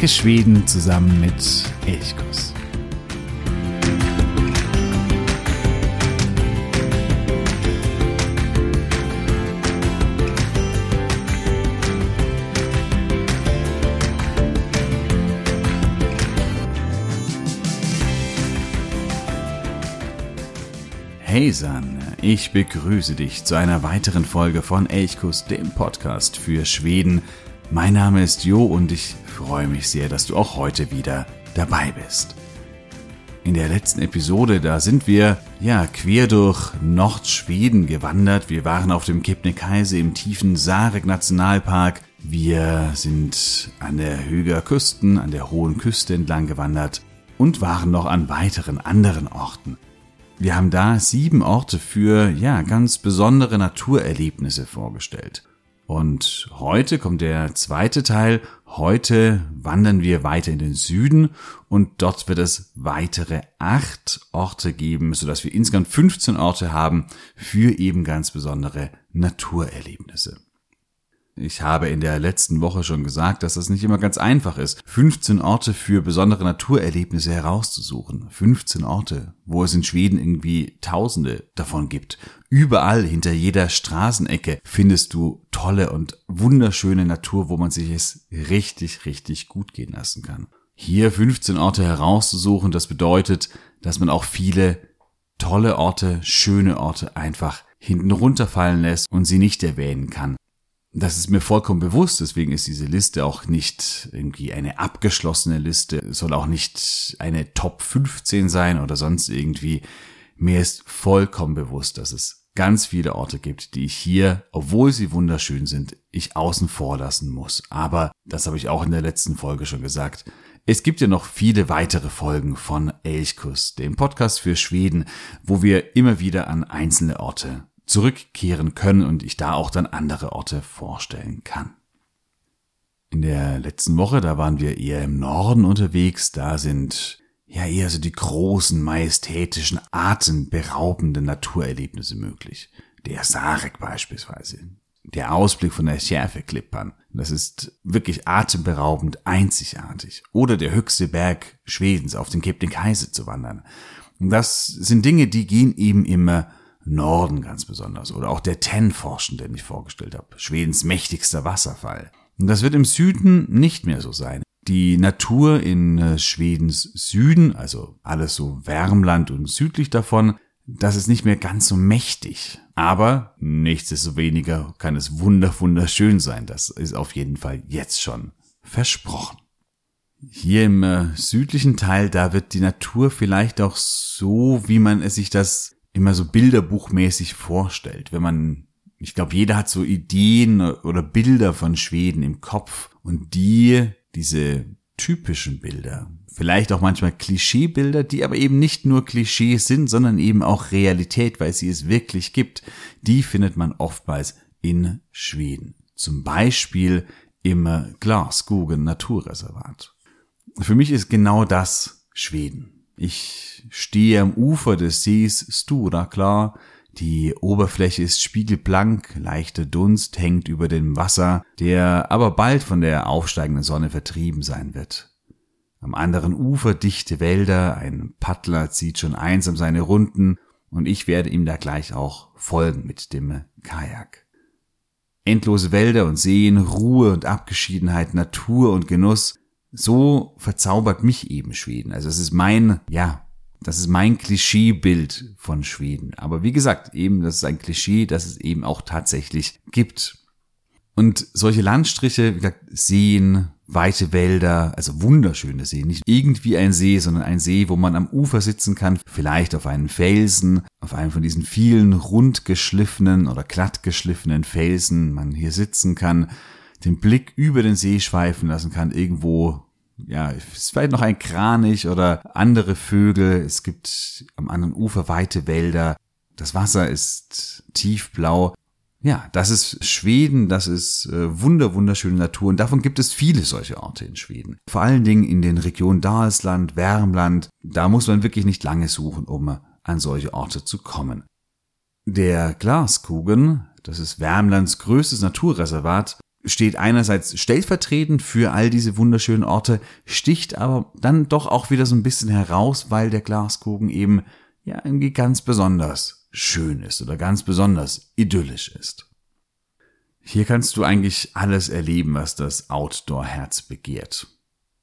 Entdecke Schweden zusammen mit Elchkuss. Hey San, ich begrüße dich zu einer weiteren Folge von Elchkuss, dem Podcast für Schweden. Mein Name ist Jo und ich freue mich sehr, dass du auch heute wieder dabei bist. In der letzten Episode, da sind wir ja quer durch Nordschweden gewandert. Wir waren auf dem Kebnekaise im tiefen Sarek Nationalpark. Wir sind an der Höger Küsten, an der hohen Küste entlang gewandert und waren noch an weiteren anderen Orten. Wir haben da sieben Orte für, ja, ganz besondere Naturerlebnisse vorgestellt. Und heute kommt der zweite Teil. Heute wandern wir weiter in den Süden und dort wird es weitere acht Orte geben, sodass wir insgesamt 15 Orte haben für eben ganz besondere Naturerlebnisse. Ich habe in der letzten Woche schon gesagt, dass das nicht immer ganz einfach ist, 15 Orte für besondere Naturerlebnisse herauszusuchen. 15 Orte, wo es in Schweden irgendwie Tausende davon gibt. Überall hinter jeder Straßenecke findest du tolle und wunderschöne Natur, wo man sich es richtig, richtig gut gehen lassen kann. Hier 15 Orte herauszusuchen, das bedeutet, dass man auch viele tolle Orte, schöne Orte einfach hinten runterfallen lässt und sie nicht erwähnen kann. Das ist mir vollkommen bewusst, deswegen ist diese Liste auch nicht irgendwie eine abgeschlossene Liste, soll auch nicht eine Top 15 sein oder sonst irgendwie. Mir ist vollkommen bewusst, dass es ganz viele Orte gibt, die ich hier, obwohl sie wunderschön sind, ich außen vor lassen muss. Aber, das habe ich auch in der letzten Folge schon gesagt, es gibt ja noch viele weitere Folgen von Elchkuss, dem Podcast für Schweden, wo wir immer wieder an einzelne Orte zurückkehren können und ich da auch dann andere Orte vorstellen kann. In der letzten Woche, da waren wir eher im Norden unterwegs, da sind ja eher so die großen, majestätischen, atemberaubenden Naturerlebnisse möglich. Der Sarek beispielsweise. Der Ausblick von der Schärfe-Klippern. Das ist wirklich atemberaubend einzigartig. Oder der höchste Berg Schwedens auf den Kebnekaise zu wandern. Das sind Dinge, die gehen eben immer Norden ganz besonders oder auch der Tenforschen, den ich vorgestellt habe, Schwedens mächtigster Wasserfall. Und das wird im Süden nicht mehr so sein. Die Natur in äh, Schwedens Süden, also alles so Wärmland und südlich davon, das ist nicht mehr ganz so mächtig. Aber nichtsdestoweniger kann es wunderschön sein. Das ist auf jeden Fall jetzt schon versprochen. Hier im äh, südlichen Teil, da wird die Natur vielleicht auch so, wie man es sich das immer so bilderbuchmäßig vorstellt. Wenn man, ich glaube, jeder hat so Ideen oder Bilder von Schweden im Kopf und die, diese typischen Bilder, vielleicht auch manchmal Klischeebilder, die aber eben nicht nur Klischees sind, sondern eben auch Realität, weil sie es wirklich gibt, die findet man oftmals in Schweden. Zum Beispiel im Glasskogen Naturreservat. Für mich ist genau das Schweden. Ich stehe am Ufer des Sees Stura klar. Die Oberfläche ist spiegelblank, leichter Dunst hängt über dem Wasser, der aber bald von der aufsteigenden Sonne vertrieben sein wird. Am anderen Ufer dichte Wälder, ein Paddler zieht schon einsam seine Runden und ich werde ihm da gleich auch folgen mit dem Kajak. Endlose Wälder und Seen, Ruhe und Abgeschiedenheit, Natur und Genuss, so verzaubert mich eben Schweden. Also es ist mein, ja, das ist mein Klischeebild von Schweden. Aber wie gesagt, eben, das ist ein Klischee, das es eben auch tatsächlich gibt. Und solche Landstriche, wie gesagt, Seen, weite Wälder, also wunderschöne Seen, nicht irgendwie ein See, sondern ein See, wo man am Ufer sitzen kann, vielleicht auf einem Felsen, auf einem von diesen vielen rundgeschliffenen oder glattgeschliffenen Felsen man hier sitzen kann, den Blick über den See schweifen lassen kann, irgendwo ja, es ist vielleicht noch ein Kranich oder andere Vögel. Es gibt am anderen Ufer weite Wälder. Das Wasser ist tiefblau. Ja, das ist Schweden, das ist äh, wunder, wunderschöne Natur und davon gibt es viele solche Orte in Schweden. Vor allen Dingen in den Regionen Dalsland, Wärmland, da muss man wirklich nicht lange suchen, um an solche Orte zu kommen. Der Glaskugen, das ist Wärmlands größtes Naturreservat, steht einerseits stellvertretend für all diese wunderschönen Orte, sticht aber dann doch auch wieder so ein bisschen heraus, weil der Glaskogen eben ja irgendwie ganz besonders schön ist oder ganz besonders idyllisch ist. Hier kannst du eigentlich alles erleben, was das Outdoor-Herz begehrt.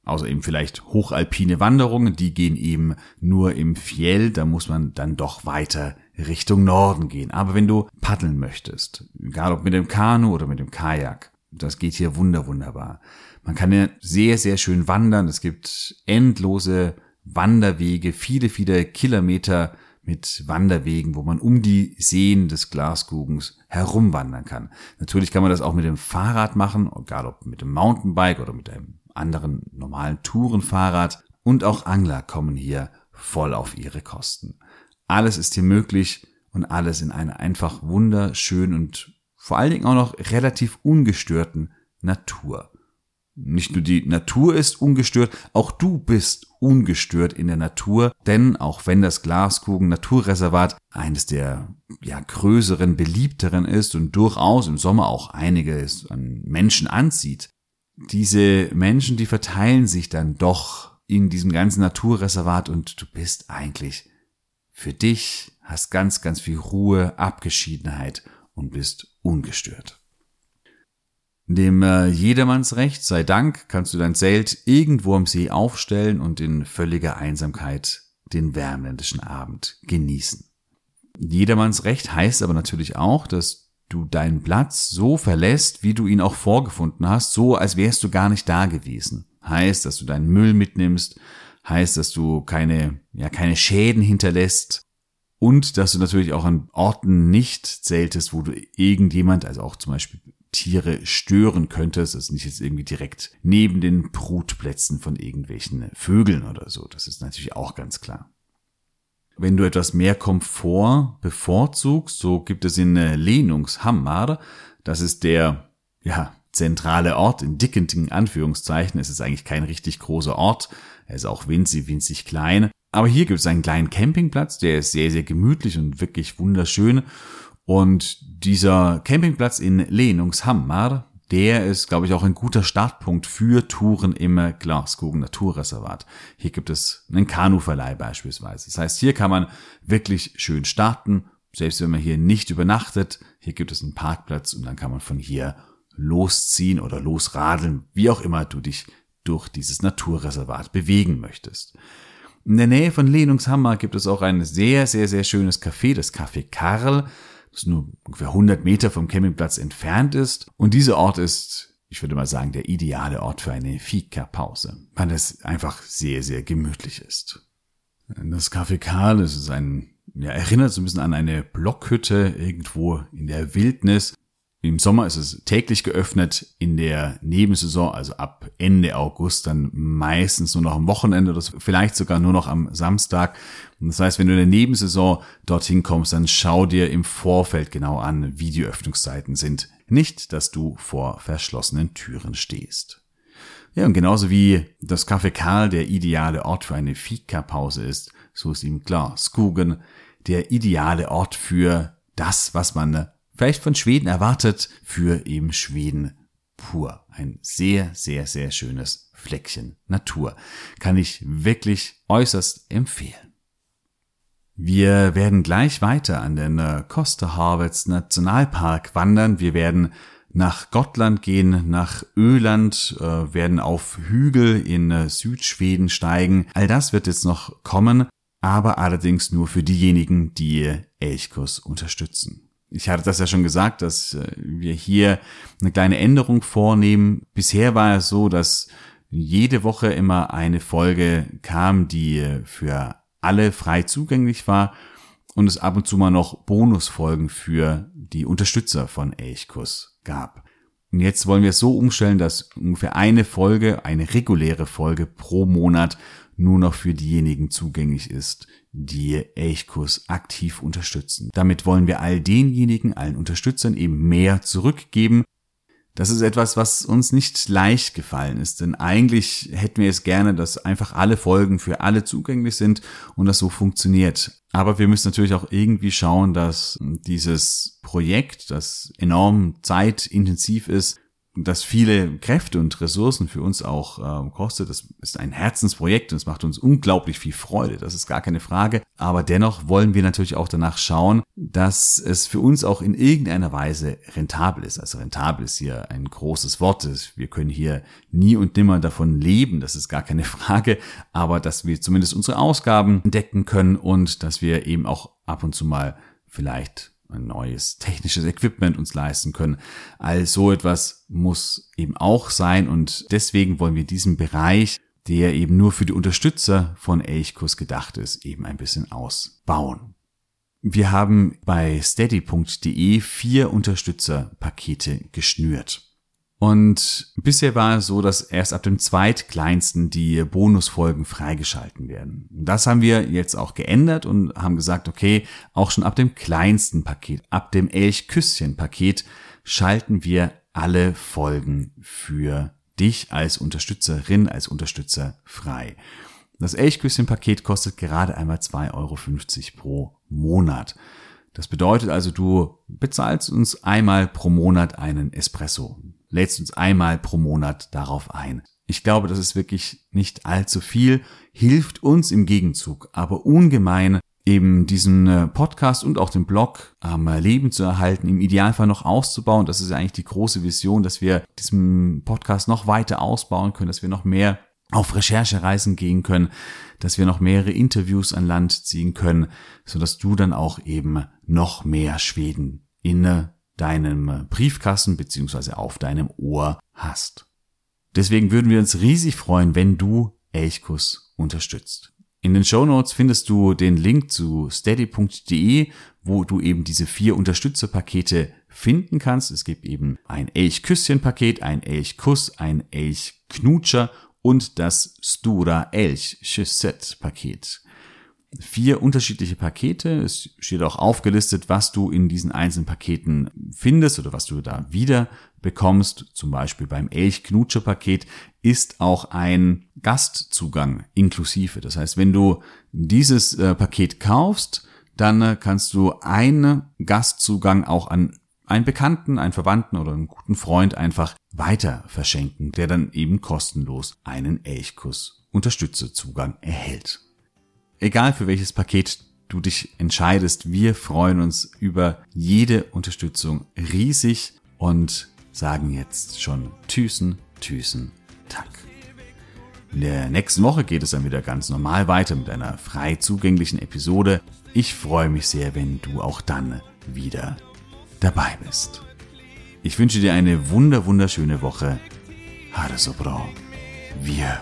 Außer eben vielleicht hochalpine Wanderungen, die gehen eben nur im Fjell, da muss man dann doch weiter Richtung Norden gehen. Aber wenn du paddeln möchtest, egal ob mit dem Kanu oder mit dem Kajak, das geht hier wunder wunderbar. Man kann ja sehr, sehr schön wandern. Es gibt endlose Wanderwege, viele, viele Kilometer mit Wanderwegen, wo man um die Seen des Glaskugens herumwandern kann. Natürlich kann man das auch mit dem Fahrrad machen, egal ob mit dem Mountainbike oder mit einem anderen normalen Tourenfahrrad. Und auch Angler kommen hier voll auf ihre Kosten. Alles ist hier möglich und alles in einer einfach wunderschönen und vor allen Dingen auch noch relativ ungestörten Natur. Nicht nur die Natur ist ungestört, auch du bist ungestört in der Natur, denn auch wenn das Glaskuchen Naturreservat eines der ja, größeren, beliebteren ist und durchaus im Sommer auch einiges an Menschen anzieht, diese Menschen, die verteilen sich dann doch in diesem ganzen Naturreservat und du bist eigentlich für dich, hast ganz, ganz viel Ruhe, Abgeschiedenheit und bist ungestört. Dem äh, Jedermannsrecht sei Dank kannst du dein Zelt irgendwo am See aufstellen und in völliger Einsamkeit den wärmländischen Abend genießen. Jedermannsrecht heißt aber natürlich auch, dass du deinen Platz so verlässt, wie du ihn auch vorgefunden hast, so als wärst du gar nicht da gewesen. Heißt, dass du deinen Müll mitnimmst, heißt, dass du keine, ja, keine Schäden hinterlässt, und dass du natürlich auch an Orten nicht zähltest, wo du irgendjemand, also auch zum Beispiel Tiere stören könntest, also nicht jetzt irgendwie direkt neben den Brutplätzen von irgendwelchen Vögeln oder so. Das ist natürlich auch ganz klar. Wenn du etwas mehr Komfort bevorzugst, so gibt es in äh, Lehnungshammar, das ist der, ja, zentrale Ort in dickenden Anführungszeichen. Es ist eigentlich kein richtig großer Ort. Er ist auch winzig, winzig klein. Aber hier gibt es einen kleinen Campingplatz, der ist sehr, sehr gemütlich und wirklich wunderschön. Und dieser Campingplatz in Lehnungshammar, der ist, glaube ich, auch ein guter Startpunkt für Touren im Glaskogen Naturreservat. Hier gibt es einen Kanuverleih beispielsweise. Das heißt, hier kann man wirklich schön starten, selbst wenn man hier nicht übernachtet. Hier gibt es einen Parkplatz und dann kann man von hier losziehen oder losradeln, wie auch immer du dich durch dieses Naturreservat bewegen möchtest. In der Nähe von Lehnungshammer gibt es auch ein sehr, sehr, sehr schönes Café, das Café Karl, das nur ungefähr 100 Meter vom Campingplatz entfernt ist. Und dieser Ort ist, ich würde mal sagen, der ideale Ort für eine Fika-Pause, weil es einfach sehr, sehr gemütlich ist. Das Café Karl, ist ein, ja, erinnert so ein bisschen an eine Blockhütte irgendwo in der Wildnis. Im Sommer ist es täglich geöffnet, in der Nebensaison, also ab Ende August, dann meistens nur noch am Wochenende oder vielleicht sogar nur noch am Samstag. Das heißt, wenn du in der Nebensaison dorthin kommst, dann schau dir im Vorfeld genau an, wie die Öffnungszeiten sind. Nicht, dass du vor verschlossenen Türen stehst. Ja, und genauso wie das Café Karl der ideale Ort für eine Fika-Pause ist, so ist ihm klar Skugen der ideale Ort für das, was man vielleicht von Schweden erwartet, für eben Schweden pur. Ein sehr, sehr, sehr schönes Fleckchen Natur. Kann ich wirklich äußerst empfehlen. Wir werden gleich weiter an den Costa Harvets Nationalpark wandern. Wir werden nach Gottland gehen, nach Öland, äh, werden auf Hügel in äh, Südschweden steigen. All das wird jetzt noch kommen, aber allerdings nur für diejenigen, die Elchkurs unterstützen ich hatte das ja schon gesagt, dass äh, wir hier eine kleine Änderung vornehmen. Bisher war es so, dass jede Woche immer eine Folge kam, die für alle frei zugänglich war und es ab und zu mal noch Bonusfolgen für die Unterstützer von Elchkuss gab. Und jetzt wollen wir es so umstellen, dass ungefähr eine Folge, eine reguläre Folge pro Monat nur noch für diejenigen zugänglich ist, die Elchkurs aktiv unterstützen. Damit wollen wir all denjenigen, allen Unterstützern eben mehr zurückgeben. Das ist etwas, was uns nicht leicht gefallen ist, denn eigentlich hätten wir es gerne, dass einfach alle Folgen für alle zugänglich sind und das so funktioniert. Aber wir müssen natürlich auch irgendwie schauen, dass dieses Projekt, das enorm zeitintensiv ist, das viele Kräfte und Ressourcen für uns auch äh, kostet. Das ist ein Herzensprojekt und es macht uns unglaublich viel Freude. Das ist gar keine Frage. Aber dennoch wollen wir natürlich auch danach schauen, dass es für uns auch in irgendeiner Weise rentabel ist. Also rentabel ist hier ein großes Wort. Wir können hier nie und nimmer davon leben. Das ist gar keine Frage. Aber dass wir zumindest unsere Ausgaben decken können und dass wir eben auch ab und zu mal vielleicht ein neues technisches Equipment uns leisten können. All so etwas muss eben auch sein und deswegen wollen wir diesen Bereich, der eben nur für die Unterstützer von Elchkurs gedacht ist, eben ein bisschen ausbauen. Wir haben bei steady.de vier Unterstützerpakete geschnürt. Und bisher war es so, dass erst ab dem zweitkleinsten die Bonusfolgen freigeschalten werden. Das haben wir jetzt auch geändert und haben gesagt, okay, auch schon ab dem kleinsten Paket, ab dem Elchküsschen-Paket schalten wir alle Folgen für dich als Unterstützerin, als Unterstützer frei. Das Elchküsschen-Paket kostet gerade einmal 2,50 Euro pro Monat. Das bedeutet also, du bezahlst uns einmal pro Monat einen Espresso lädst uns einmal pro Monat darauf ein. Ich glaube, das ist wirklich nicht allzu viel, hilft uns im Gegenzug aber ungemein, eben diesen äh, Podcast und auch den Blog am Leben zu erhalten, im Idealfall noch auszubauen. Das ist eigentlich die große Vision, dass wir diesen Podcast noch weiter ausbauen können, dass wir noch mehr auf Recherchereisen gehen können, dass wir noch mehrere Interviews an Land ziehen können, so dass du dann auch eben noch mehr Schweden in deinem Briefkasten beziehungsweise auf deinem Ohr hast. Deswegen würden wir uns riesig freuen, wenn du Elchkus unterstützt. In den Show Notes findest du den Link zu steady.de, wo du eben diese vier Unterstützerpakete finden kannst. Es gibt eben ein Elchküsschen-Paket, ein Elchkuss, ein Elchknutscher und das Stura Elch Paket vier unterschiedliche Pakete. Es steht auch aufgelistet, was du in diesen einzelnen Paketen findest oder was du da wieder bekommst. Zum Beispiel beim Elch-Knutsche-Paket ist auch ein Gastzugang inklusive. Das heißt, wenn du dieses äh, Paket kaufst, dann äh, kannst du einen Gastzugang auch an einen Bekannten, einen Verwandten oder einen guten Freund einfach weiter verschenken, der dann eben kostenlos einen Elchkuss Unterstützerzugang erhält. Egal für welches Paket du dich entscheidest, wir freuen uns über jede Unterstützung riesig und sagen jetzt schon Tschüssen, Tschüssen, Tack. In der nächsten Woche geht es dann wieder ganz normal weiter mit einer frei zugänglichen Episode. Ich freue mich sehr, wenn du auch dann wieder dabei bist. Ich wünsche dir eine wunder wunderschöne Woche. Hare so bra. Wir.